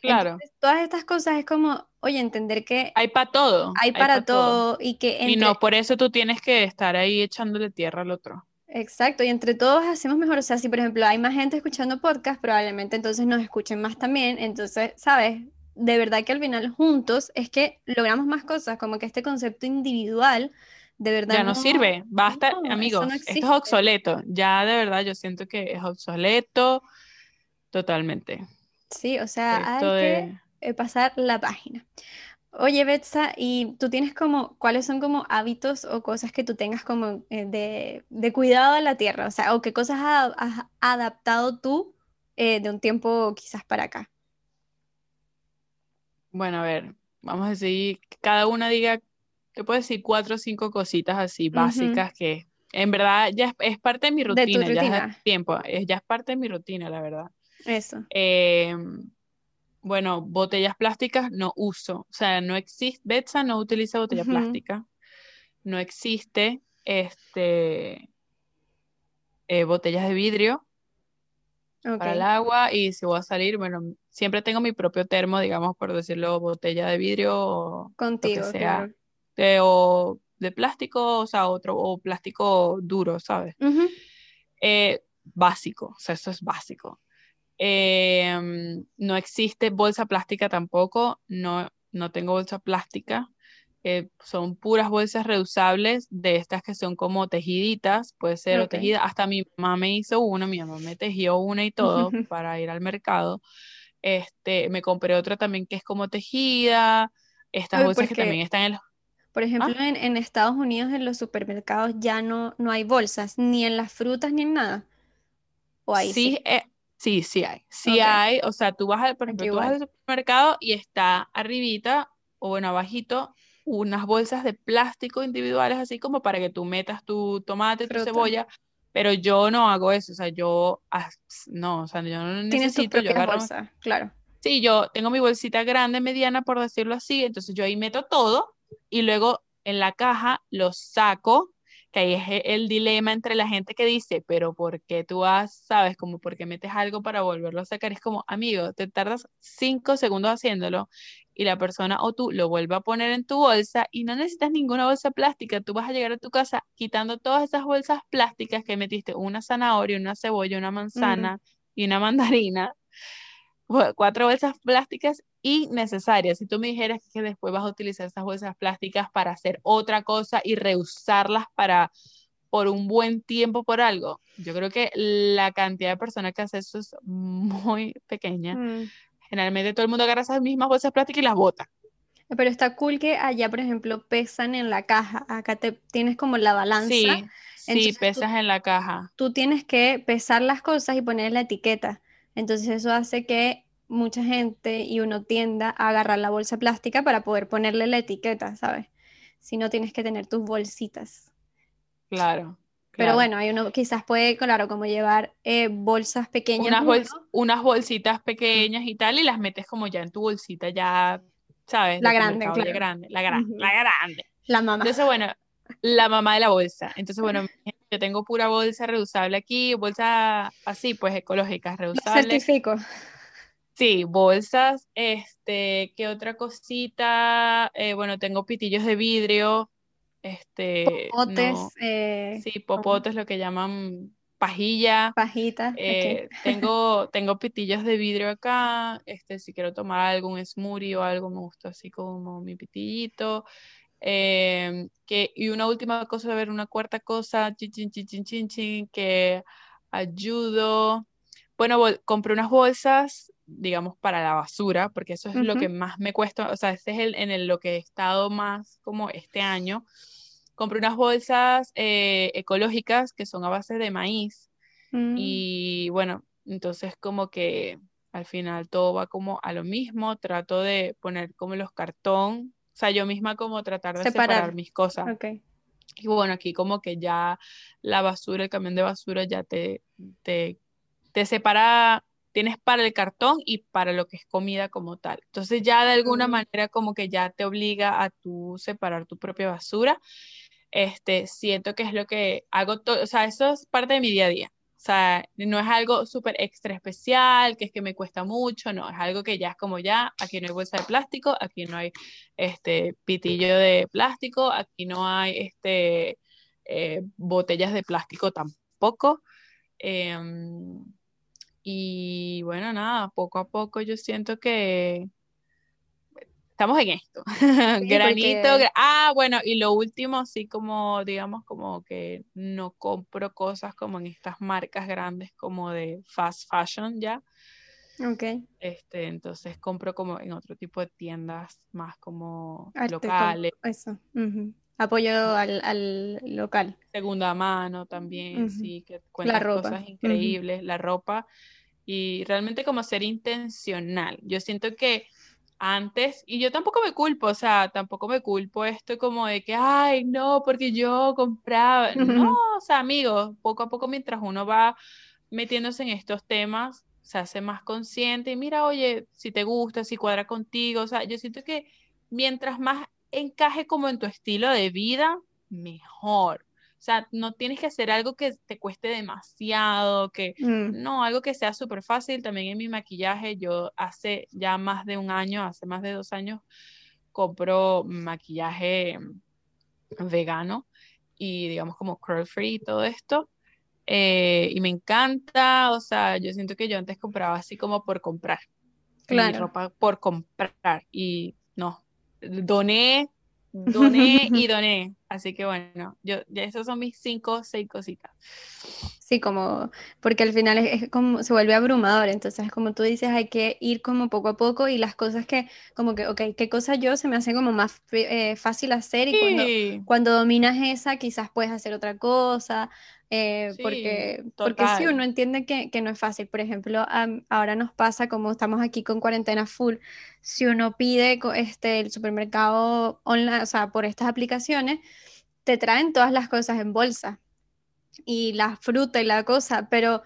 Claro. todas estas cosas es como, oye, entender que... Hay para todo. Hay, para todo, y que... Y no, por eso tú tienes que estar ahí echándole tierra al otro. Exacto, y entre todos hacemos mejor. O sea, si por ejemplo hay más gente escuchando podcast, probablemente entonces nos escuchen más también. Entonces, ¿sabes? de verdad que al final juntos es que logramos más cosas, como que este concepto individual de verdad ya no, sirve, basta, amigos, esto es obsoleto, ya de verdad yo siento que es obsoleto totalmente. Sí, o sea, hay que eh, pasar la página. Oye, Betsa, ¿y tú tienes como, cuáles son como hábitos o cosas que tú tengas como eh, de, de, cuidado de la tierra? O sea, o qué cosas has, adaptado tú eh, de un tiempo quizás para acá. Bueno, a ver, vamos a decir, cada una diga, te puedo decir cuatro o cinco cositas así básicas que en verdad ya es, parte de mi rutina, ya es tiempo, ya es parte de mi rutina, la verdad. Eso. Em, bueno, botellas plásticas no uso, o sea, no existe, Betsa no utiliza botella plástica, no existe, este, eh, botellas de vidrio para el agua y si voy a salir, bueno, siempre tengo mi propio termo, digamos, por decirlo, botella de vidrio o Contigo, lo que sea, de, o de plástico, o sea, otro, o plástico duro, ¿sabes? Eh, básico, o sea, eso es básico. Em, no existe bolsa plástica tampoco, no, no tengo bolsa plástica. Eh, son puras bolsas reusables de estas que son como tejiditas, puede ser o tejida. Hasta mi mamá me hizo una, mi mamá me tejió una y todo para ir al mercado. Este, me compré otra también que es como tejida. Estas bolsas que también están en los... Por ejemplo, ¿Ah? en, Estados Unidos en los supermercados ya no, no hay bolsas, ni en las frutas ni en nada. ¿O hay, sí, eh, sí, sí hay. Sí hay, o sea, tú vas, al, por ejemplo, tú vas al supermercado y está arribita o bueno, abajito unas bolsas de plástico individuales, así como para que tú metas tu tomate, tu cebolla, pero yo no hago eso, o sea, yo, no, o sea, yo no necesito, yo agarro, bolsa, claro. Sí, yo tengo mi bolsita grande, mediana, por decirlo así, entonces yo ahí meto todo y luego en la caja lo saco, que ahí es el dilema entre la gente que dice, pero ¿por qué tú has, sabes, como por qué metes algo para volverlo a sacar? Es como, amigo, te tardas cinco segundos haciéndolo y la persona o tú lo vuelve a poner en tu bolsa y no necesitas ninguna bolsa plástica. Tú vas a llegar a tu casa quitando todas esas bolsas plásticas que metiste una zanahoria, una cebolla, una manzana y una mandarina. Cuatro bolsas plásticas innecesarias. Si tú me dijeras que después vas a utilizar esas bolsas plásticas para hacer otra cosa y reusarlas para por un buen tiempo por algo, yo creo que la cantidad de personas que hace eso es muy pequeña. Mm. Generalmente todo el mundo agarra esas mismas bolsas plásticas y las bota. Pero está cool que allá, por ejemplo, pesan en la caja. Acá te tienes como la balanza. Sí, sí, pesas en la caja. Tú tienes que pesar las cosas y poner la etiqueta. Entonces eso hace que mucha gente y uno tienda a agarrar la bolsa plástica para poder ponerle la etiqueta, ¿sabes? Si no tienes que tener tus bolsitas. Claro. Pero bueno, hay uno quizás puede, claro, como llevar eh, bolsas pequeñas. Unas, unas bolsitas pequeñas y tal, y las metes como ya en tu bolsita, ya, ¿sabes? La grande, claro. La grande, la, la grande. La mamá. Entonces, bueno, la mamá de la bolsa. Entonces, bueno, yo tengo pura bolsa reusable aquí, bolsa así, pues ecológica, reusable. Certifico. Sí, bolsas, este, ¿qué otra cosita? Eh, bueno, tengo pitillos de vidrio, este, Popotes, no, eh, sí, popotes, lo que llaman pajilla. pajitas, ok. Eh, tengo, tengo pitillos de vidrio acá, este, si quiero tomar algún smoothie o algo, me gusta así como mi pitillito. Que, y una última cosa, a ver, una cuarta cosa, chin, chin, chin, chin, chin, chin, que ayudo. Bueno, compré unas bolsas, digamos, para la basura, porque eso es lo que más me cuesta, o sea, este es el, en el, lo que he estado más como este año. Compré unas bolsas eh, ecológicas que son a base de maíz mm, y bueno, entonces como que al final todo va como a lo mismo, trato de poner como los cartón, o sea, yo misma como tratar de separar Separar, mis cosas. ok. Y bueno, aquí como que ya la basura, el camión de basura ya te, te, te separa, tienes para el cartón y para lo que es comida como tal. Entonces ya de alguna manera como que ya te obliga a tú separar tu propia basura. Este, siento que es lo que hago todo, o sea, eso es parte de mi día a día. O sea, no es algo súper extra especial, que es que me cuesta mucho, no, es algo que ya es como ya, aquí no hay bolsa de plástico, aquí no hay este pitillo de plástico, aquí no hay este eh, botellas de plástico tampoco. Em, y bueno, nada, poco a poco yo siento que estamos en esto. Sí, Granito, porque ah, bueno, y lo último, sí, como digamos, como que no compro cosas como en estas marcas grandes como de fast fashion ya. Ok, Este, entonces compro como en otro tipo de tiendas más como arte, como locales, eso. ujú. Apoyo al, al local. segunda mano también, ujú. sí, que ropa. cosas increíbles, la ropa, y realmente como ser intencional. Yo siento que antes, y yo tampoco me culpo, o sea, tampoco me culpo esto como de que, ay, no, porque yo compraba. No, o sea, amigos, poco a poco mientras uno va metiéndose en estos temas, se hace más consciente y mira, oye, si te gusta, si cuadra contigo, o sea, yo siento que mientras más encaje como en tu estilo de vida, mejor. O sea, no tienes que hacer algo que te cueste demasiado, que Mm, no, algo que sea súper fácil. También en mi maquillaje, yo hace ya más de un año, hace más de dos años, compro maquillaje vegano y digamos como curl free y todo esto. Eh, y me encanta, o sea, yo siento que yo antes compraba así como por comprar mi claro. ropa por comprar y no, doné, doné y doné. Así que bueno, yo, ya esas son mis cinco, seis cositas. Sí, como, porque al final es, es como, se vuelve abrumador, entonces como tú dices, hay que ir como poco a poco y las cosas que, como que, ok, qué cosa yo se me hace como más eh, fácil hacer y cuando, cuando dominas esa, quizás puedes hacer otra cosa, eh, sí, porque, porque sí, uno entiende que, que no es fácil. Por ejemplo, am- ahora nos pasa, como estamos aquí con cuarentena full, si uno pide este, el supermercado online, o sea, por estas aplicaciones, te traen todas las cosas en bolsa y la fruta y la cosa, pero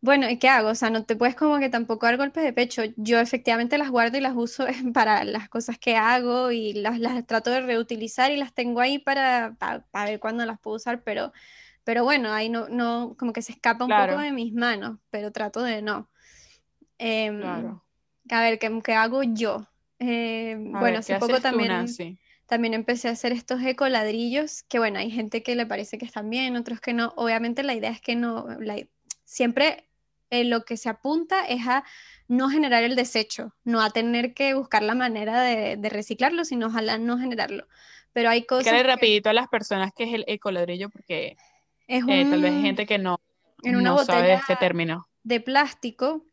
bueno, ¿y qué hago? O sea, no te puedes como que tampoco dar golpes de pecho. Yo efectivamente las guardo y las uso para las cosas que hago y las, las trato de reutilizar y las tengo ahí para, para, ver cuándo las puedo usar, pero, pero bueno, ahí no, no, como que se escapa un poco de mis manos, pero trato de no. Claro. a ver, ¿qué, qué hago yo? Em, bueno, ver, ¿qué hace poco también también empecé a hacer estos ecoladrillos, que bueno, hay gente que le parece que están bien, otros que no. Obviamente la idea es que no, la- siempre eh, lo que se apunta es a no generar el desecho, no a tener que buscar la manera de, de reciclarlo, sino ojalá no generarlo. Pero hay cosas que rapidito a las personas que es el ecoladrillo porque es eh, tal vez hay gente que no, en una no sabe este término. de plástico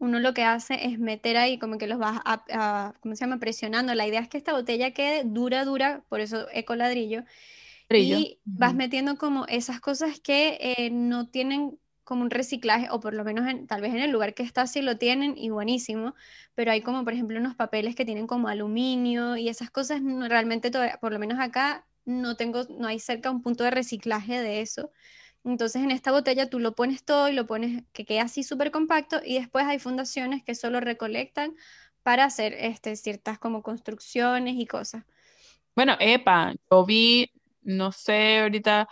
uno lo que hace es meter ahí como que los vas a, a- ¿cómo se llama? Presionando. La idea es que esta botella quede dura, dura, por eso ecoladrillo. Ladrillo. Y vas Ujú. metiendo como esas cosas que eh, no tienen como un reciclaje, o por lo menos en- tal vez en el lugar que está sí lo tienen y buenísimo, pero hay como por ejemplo unos papeles que tienen como aluminio y esas cosas no- realmente todavía, por lo menos acá no tengo, no hay cerca un punto de reciclaje de eso. Entonces en esta botella tú lo pones todo y lo pones que quede así súper compacto y después hay fundaciones que solo recolectan para hacer este, ciertas como construcciones y cosas. Bueno, epa, yo vi, no sé ahorita,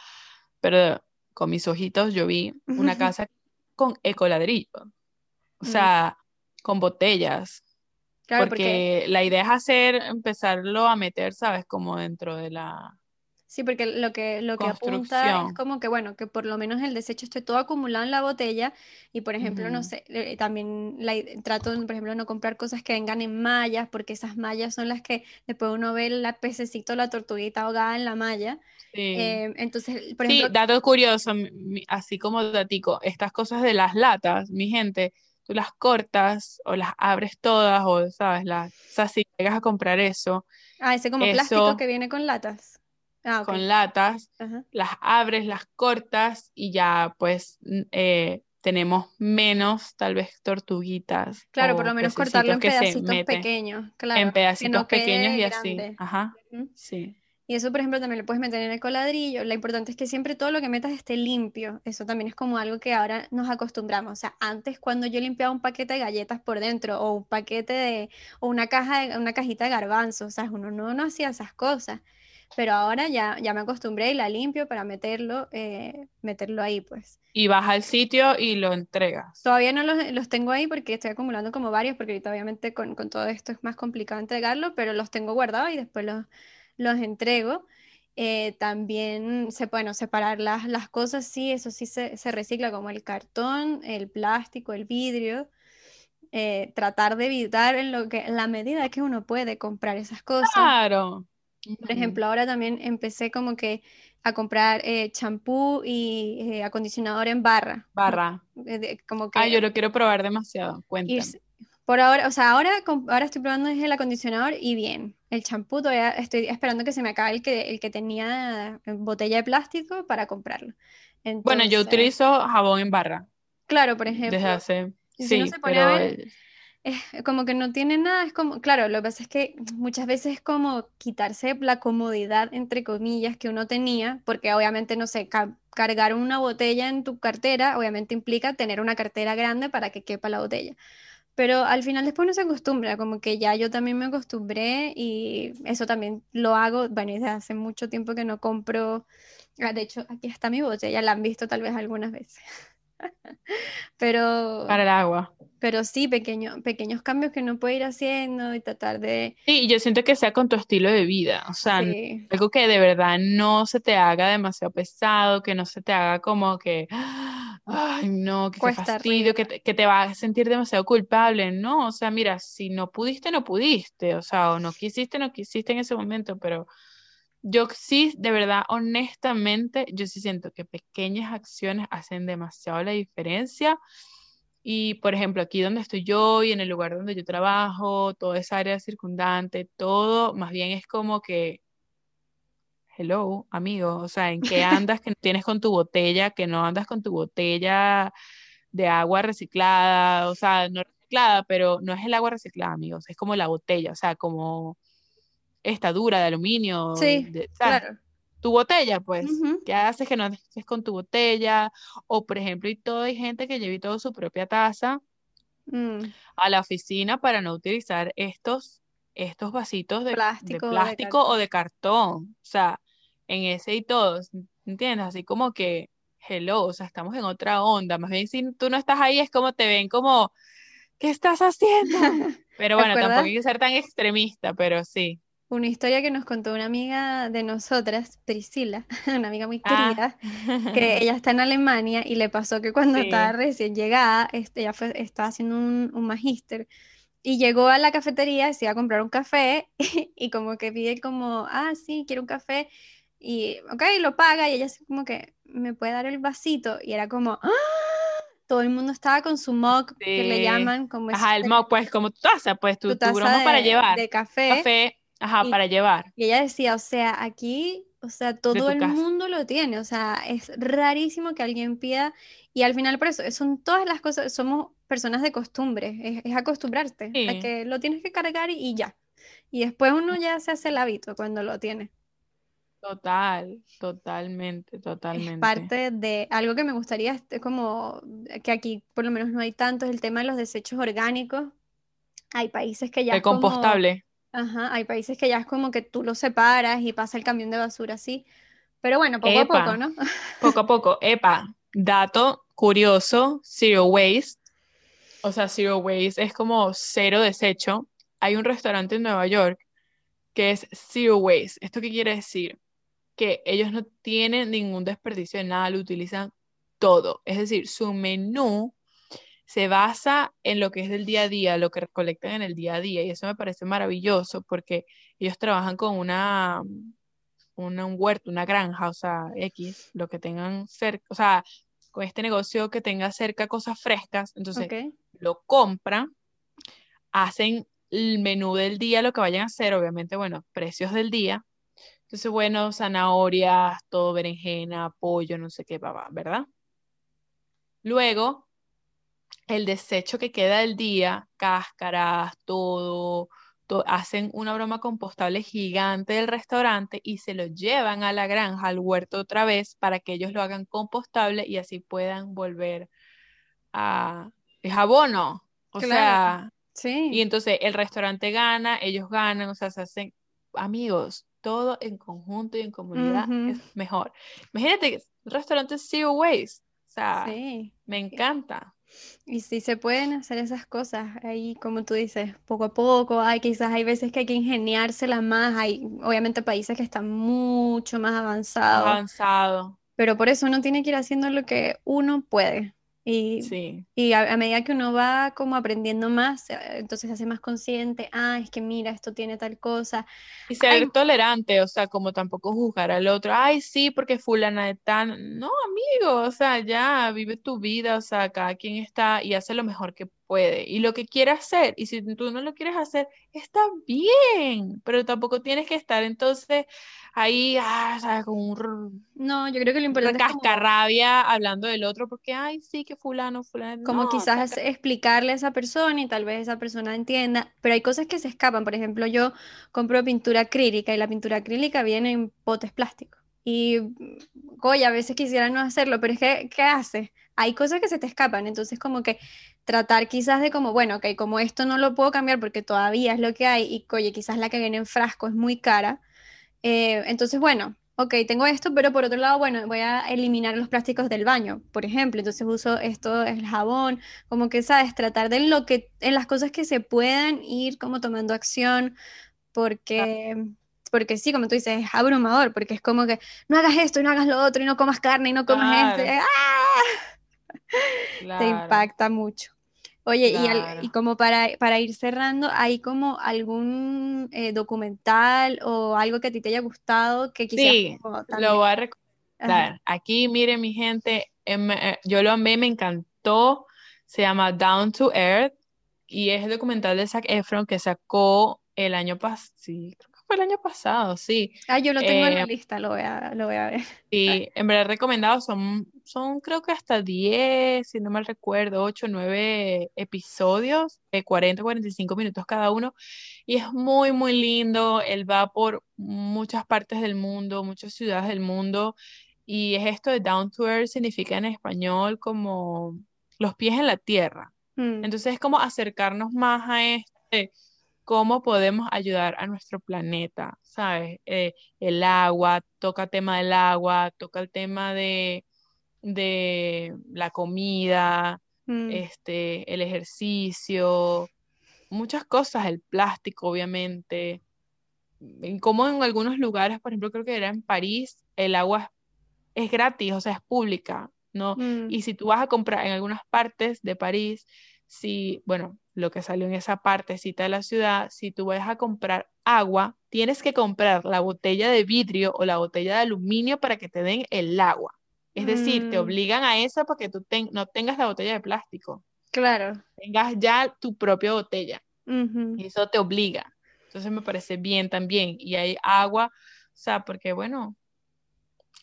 pero con mis ojitos yo vi una casa con ecoladrillo. O sea, con botellas. Claro, porque, la idea es hacer, empezarlo a meter, ¿sabes? Como dentro de la... Sí, porque lo que, lo que apunta es como que, bueno, que por lo menos el desecho esté todo acumulado en la botella y, por ejemplo, no sé, también la, trato, por ejemplo, no comprar cosas que vengan en mallas, porque esas mallas son las que después uno ve el pececito, la tortuguita ahogada en la malla. Sí. Eh, entonces, por ejemplo... Sí, dato curioso, así como datico, estas cosas de las latas, mi gente, tú las cortas o las abres todas o, ¿sabes? Las, o sea, si llegas a comprar eso. Ah, ese como plástico que viene con latas. Ah, Con latas, las abres, las cortas y ya pues eh, tenemos menos tal vez tortuguitas. Claro, por lo menos cortarlo en pedacitos pequeños, claro. En pedacitos pequeños y así. Ajá, sí. Y eso, por ejemplo, también lo puedes meter en el coladrillo. Lo importante es que siempre todo lo que metas esté limpio. Eso también es como algo que ahora nos acostumbramos. O sea, antes cuando yo limpiaba un paquete de galletas por dentro o un paquete de, o una caja de, una cajita de garbanzos, o sea, uno no, no hacía esas cosas. Pero ahora ya, ya me acostumbré y la limpio para meterlo, eh, meterlo ahí, pues. Y vas al sitio y lo entregas. Todavía no los, los tengo ahí porque estoy acumulando como varios, porque ahorita obviamente con, con todo esto es más complicado entregarlo, pero los tengo guardados y después los los entrego. Eh, también se pueden separar las, las, cosas, sí, eso sí se, recicla como el cartón, el plástico, el vidrio. Eh, tratar de evitar en lo que, la medida que uno puede comprar esas cosas. Claro. Por ejemplo, ahora también empecé como que a comprar eh, champú y acondicionador en barra. Barra. como que, ah, yo lo quiero probar demasiado. Cuéntame. Por ahora, o sea, ahora, ahora estoy probando el acondicionador y bien. El champú todavía estoy esperando que se me acabe el que, el que tenía en botella de plástico para comprarlo. bueno, yo utilizo jabón en barra. Claro, por ejemplo. Desde hace. sí, pero... es como que no tiene nada, es como, claro, lo que pasa es que muchas veces es como quitarse la comodidad, entre comillas, que uno tenía, porque obviamente, no sé, cargar una botella en tu cartera, obviamente implica tener una cartera grande para que quepa la botella. Pero al final después uno se acostumbra, como que ya yo también me acostumbré y eso también lo hago, bueno, desde hace mucho tiempo que no compro, ah, de hecho aquí está mi botella, la han visto tal vez algunas veces. Pero... Para el agua. Pero sí, pequeño, pequeños cambios que uno puede ir haciendo y tratar de... Sí, yo siento que sea con tu estilo de vida, o sea, algo que de verdad no se te haga demasiado pesado, que no se te haga como que, ay, no, que fastidio, que te, que te vas a sentir demasiado culpable, no, o sea, mira, si no pudiste, no pudiste, o sea, o no quisiste, no quisiste en ese momento, pero yo sí, de verdad, honestamente, yo sí siento que pequeñas acciones hacen demasiado la diferencia. Y, por ejemplo, aquí donde estoy yo y en el lugar donde yo trabajo, toda esa área circundante, todo, más bien es como que, hello, amigo, o sea, ¿en qué andas que tienes con tu botella, que no andas con tu botella de agua reciclada, o sea, no reciclada, pero no es el agua reciclada, amigos, es como la botella, o sea, como esta dura de aluminio. Sí, claro. Tu botella, pues, ¿qué haces que no haces con tu botella? O, por ejemplo, y todo hay gente que lleve todo su propia taza mm. a la oficina para no utilizar estos, estos vasitos de plástico, plástico o, de cartón. O sea, en ese y todos, ¿entiendes? Así como que, hello, o sea, estamos en otra onda. Más bien, si tú no estás ahí, es como te ven como, ¿qué estás haciendo? Pero bueno, tampoco hay que ser tan extremista, pero sí una historia que nos contó una amiga de nosotras, Priscila, una amiga muy ah. querida, que ella está en Alemania y le pasó que cuando estaba recién llegada, este, ella fue, estaba haciendo un, un magíster y llegó a la cafetería, se iba a comprar un café y, como que pide como, ah, sí, quiero un café y, ok, lo paga y ella así como que, ¿me puede dar el vasito? Y era como, ¡ah! todo el mundo estaba con su mug, que le llaman como... Ajá, el mug, pues como tu taza, pues tu, tu, para llevar. De café. Café, Ajá, para llevar. Y ella decía, o sea, aquí, o sea, todo el mundo lo tiene, o sea, es rarísimo que alguien pida, y al final por eso, son todas las cosas, somos personas de costumbre, es, acostumbrarte a que lo tienes que cargar y, ya. Y después uno ya se hace el hábito cuando lo tiene. Total, totalmente, totalmente. Es parte de algo que me gustaría, es como que aquí por lo menos no hay tanto, es el tema de los desechos orgánicos. Hay países que ya... El compostable. Ajá, hay países que ya es como que tú lo separas y pasa el camión de basura así. Pero bueno, poco a poco, ¿no? Poco a poco. Epa, dato curioso, zero waste. o sea, zero waste es como cero desecho. Hay un restaurante en Nueva York que es zero waste. ¿Esto qué quiere decir? Que ellos no tienen ningún desperdicio de nada, lo utilizan todo. Es decir, su menú se basa en lo que es del día a día, lo que recolectan en el día a día. Y eso me parece maravilloso porque ellos trabajan con una, una un huerto, una granja, o sea, X, lo que tengan cerca, o sea, con este negocio que tenga cerca cosas frescas, entonces lo compran, hacen el menú del día, lo que vayan a hacer, obviamente, bueno, precios del día. Entonces, bueno, zanahorias, todo, berenjena, pollo, no sé qué, ¿verdad? Luego, el desecho que queda del día, cáscaras, todo, hacen una broma compostable gigante del restaurante y se lo llevan a la granja, al huerto otra vez, para que ellos lo hagan compostable y así puedan volver a... Es abono. O sea, sí. y entonces el restaurante gana, ellos ganan, o sea, se hacen amigos, todo en conjunto y en comunidad es mejor. Imagínate, el restaurante Zero Waste, o sea, me encanta. Y sí se pueden hacer esas cosas ahí, como tú dices, poco a poco. Hay quizás hay veces que hay que ingeniárselas más. Hay obviamente países que están mucho más avanzados. Avanzado. Pero por eso uno tiene que ir haciendo lo que uno puede. Y, y a, medida que uno va como aprendiendo más, eh, entonces se hace más consciente, ah, es que mira, esto tiene tal cosa. Y ser tolerante, o sea, como tampoco juzgar al otro, ay, sí, porque fulana de tan, no, amigo, o sea, ya vive tu vida, o sea, cada quien está y hace lo mejor que puede y lo que quiere hacer. Y si tú no lo quieres hacer, está bien, pero tampoco tienes que estar entonces ahí, ah, ¿sabes? Con un... No, yo creo que lo importante es cascarrabia hablando del otro porque, ay, sí, que fulano, fulano. Como quizás explicarle a esa persona y tal vez esa persona entienda, pero hay cosas que se escapan. Por ejemplo, yo compro pintura acrílica y la pintura acrílica viene en potes plásticos. Y, oye, a veces quisiera no hacerlo, pero es que, ¿qué hace? Hay cosas que se te escapan, entonces como que tratar quizás de como, bueno, ok, como esto no lo puedo cambiar porque todavía es lo que hay y, oye, quizás la que viene en frasco es muy cara, eh, entonces, bueno, ok, tengo esto, pero por otro lado, bueno, voy a eliminar los plásticos del baño, por ejemplo, entonces uso esto, el jabón, como que, ¿sabes? Tratar de lo que, en las cosas que se puedan ir como tomando acción, porque... Porque sí, como tú dices, es abrumador, porque es como que no hagas esto y no hagas lo otro y no comas carne y no comas esto. ¡ah! Te impacta mucho. Oye, y, como para, para, ir cerrando, ¿hay como algún eh, documental o algo que a ti te haya gustado que quizás... Sí, lo voy a recomendar. Aquí, miren mi gente, em, eh, yo lo amé, me encantó. Se llama Down to Earth y es el documental de Zac Efron que sacó el año pasado, sí, fue el año pasado, sí. Ah, yo lo tengo en la eh, lista, lo voy a, lo voy a ver. Sí, en verdad recomendado, son, son creo que hasta 10, si no mal recuerdo, 8, 9 episodios de 40, 45 minutos cada uno. Y es muy, muy lindo. Él va por muchas partes del mundo, muchas ciudades del mundo. Y es esto de down to earth, significa en español como los pies en la tierra. Mm. Entonces es como acercarnos más a este cómo podemos ayudar a nuestro planeta, ¿sabes? Eh, el agua, toca el tema del agua, toca el tema de, de la comida, mm. este, el ejercicio, muchas cosas, el plástico, obviamente. Como en algunos lugares, por ejemplo, creo que era en París, el agua es, gratis, o sea, es pública, ¿no? Mm. Y si tú vas a comprar en algunas partes de París, si, bueno, lo que salió en esa partecita de la ciudad, si tú vas a comprar agua, tienes que comprar la botella de vidrio o la botella de aluminio para que te den el agua. Es decir, te mm. obligan a eso para que tú no tengas la botella de plástico. Claro. Tengas ya tu propia botella. Y eso te obliga. Entonces me parece bien también. Y hay agua, o sea, porque bueno,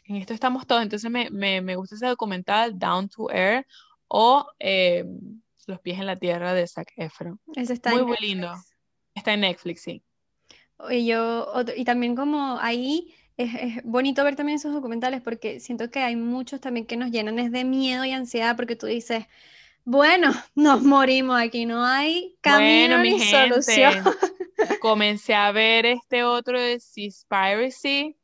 en esto estamos todos. Entonces me, me, gusta ese documental, Down to Air, o eh, los pies en la tierra de Zac Efron. Ese está muy, muy lindo. Está en Netflix, sí. Y, yo, y también como ahí es, bonito ver también esos documentales porque siento que hay muchos también que nos llenan es de miedo y ansiedad porque tú dices, bueno, nos morimos aquí, no hay camino ni solución. Comencé a ver este otro de Seaspiracy.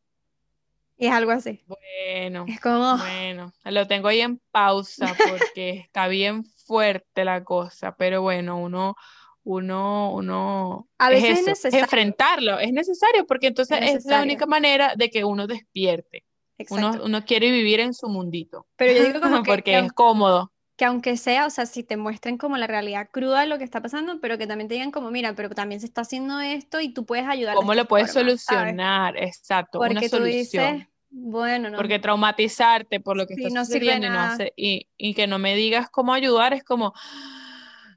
Y es algo así. Bueno, es como... bueno, lo tengo ahí en pausa porque está bien fuerte la cosa, pero bueno, uno, uno, uno, A es veces es eso, necesario. enfrentarlo, es necesario porque entonces Es es la única manera de que uno despierte. Uno, Exacto. uno quiere vivir en su mundito, Pero yo digo como que, porque que, es cómodo. que aunque sea, o sea, si te muestren como la realidad cruda de lo que está pasando, pero que también te digan como, mira, pero también se está haciendo esto y tú puedes ayudar ¿Cómo lo puedes forma, ¿sabes? solucionar? Exacto, una Porque tú solución. dices, bueno, no, Porque traumatizarte por lo que Sí, está no sucediendo y, no nada. hace- y, y que no me digas cómo ayudar es como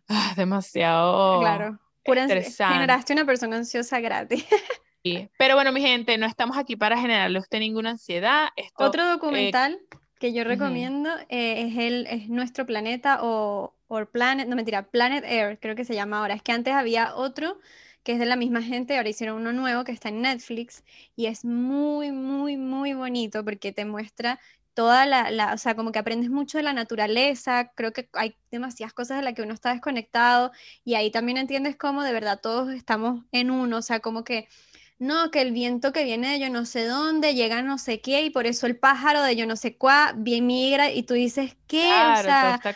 ah, demasiado claro, pura generaste una persona ansiosa gratis. Pero bueno, mi gente, no estamos aquí para generarle a usted ninguna ansiedad. Esto, Otro eh, documental que yo recomiendo eh, es el es Nuestro Planeta o, o Planet, no mentira, Planet Air, creo que se llama ahora. Es que antes había otro que es de la misma gente, ahora hicieron uno nuevo que está en Netflix y es muy, muy, muy bonito porque te muestra toda la, la, o sea, como que aprendes mucho de la naturaleza, creo que hay demasiadas cosas de las que uno está desconectado y ahí también entiendes cómo de verdad todos estamos en uno, o sea, como que no, que el viento que viene de yo no sé dónde llega no sé qué y por eso el pájaro de yo no sé cuá bien migra y tú dices, ¿qué? O claro, todo está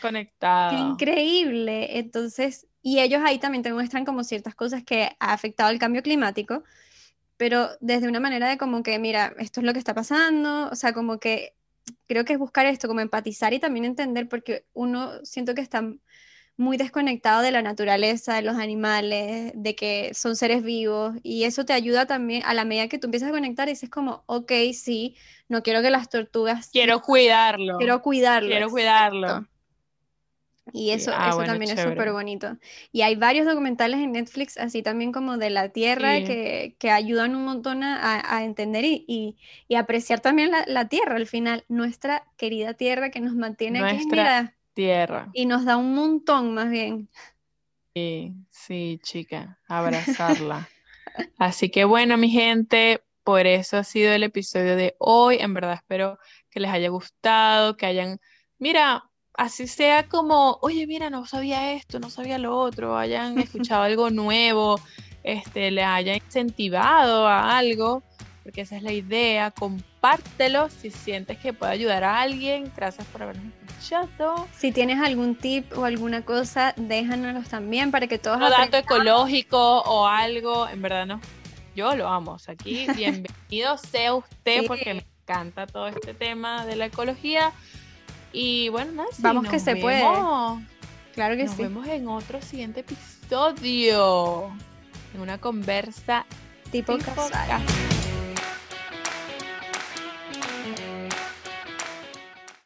qué conectado. increíble. Entonces, y ellos ahí también te muestran como ciertas cosas que ha afectado el cambio climático, pero desde una manera de como que, mira, esto es lo que está pasando, o sea, como que creo que es buscar esto, como empatizar y también entender, porque uno siento que está muy desconectado de la naturaleza, de los animales, de que son seres vivos, y eso te ayuda también a la medida que tú empiezas a conectar y dices como, ok, sí, no quiero que las tortugas, Quiero cuidarlo. quiero cuidarlo, Quiero exacto. Y eso, ah, eso bueno, también es súper bonito. Y hay varios documentales en Netflix, así también como de la tierra, Sí. que, que ayudan un montón a, a entender y, y- y apreciar también la, la tierra al final, nuestra querida tierra que nos mantiene aquí, Nuestra mira, tierra. y nos da un montón más bien. Sí, sí, chica, abrazarla. Así que bueno, mi gente, por eso ha sido el episodio de hoy. En verdad espero que les haya gustado, que hayan, mira, así sea como, oye, mira, no sabía esto, no sabía lo otro, hayan escuchado algo nuevo, este, les haya incentivado a algo, porque esa es la idea. Compártelo si sientes que puede ayudar a alguien. Gracias por habernos escuchado. Si tienes algún tip o alguna cosa, déjanoslos también para que todos otro dato ecológico o algo, en verdad no. Yo lo amo. o sea, aquí bienvenido sea usted Sí. porque me encanta todo este tema de la ecología. Y bueno, nada, sí, Vamos nos que se puede. Claro que Nos sí. vemos en otro siguiente episodio. En una conversa Tipo tipo casual. casual.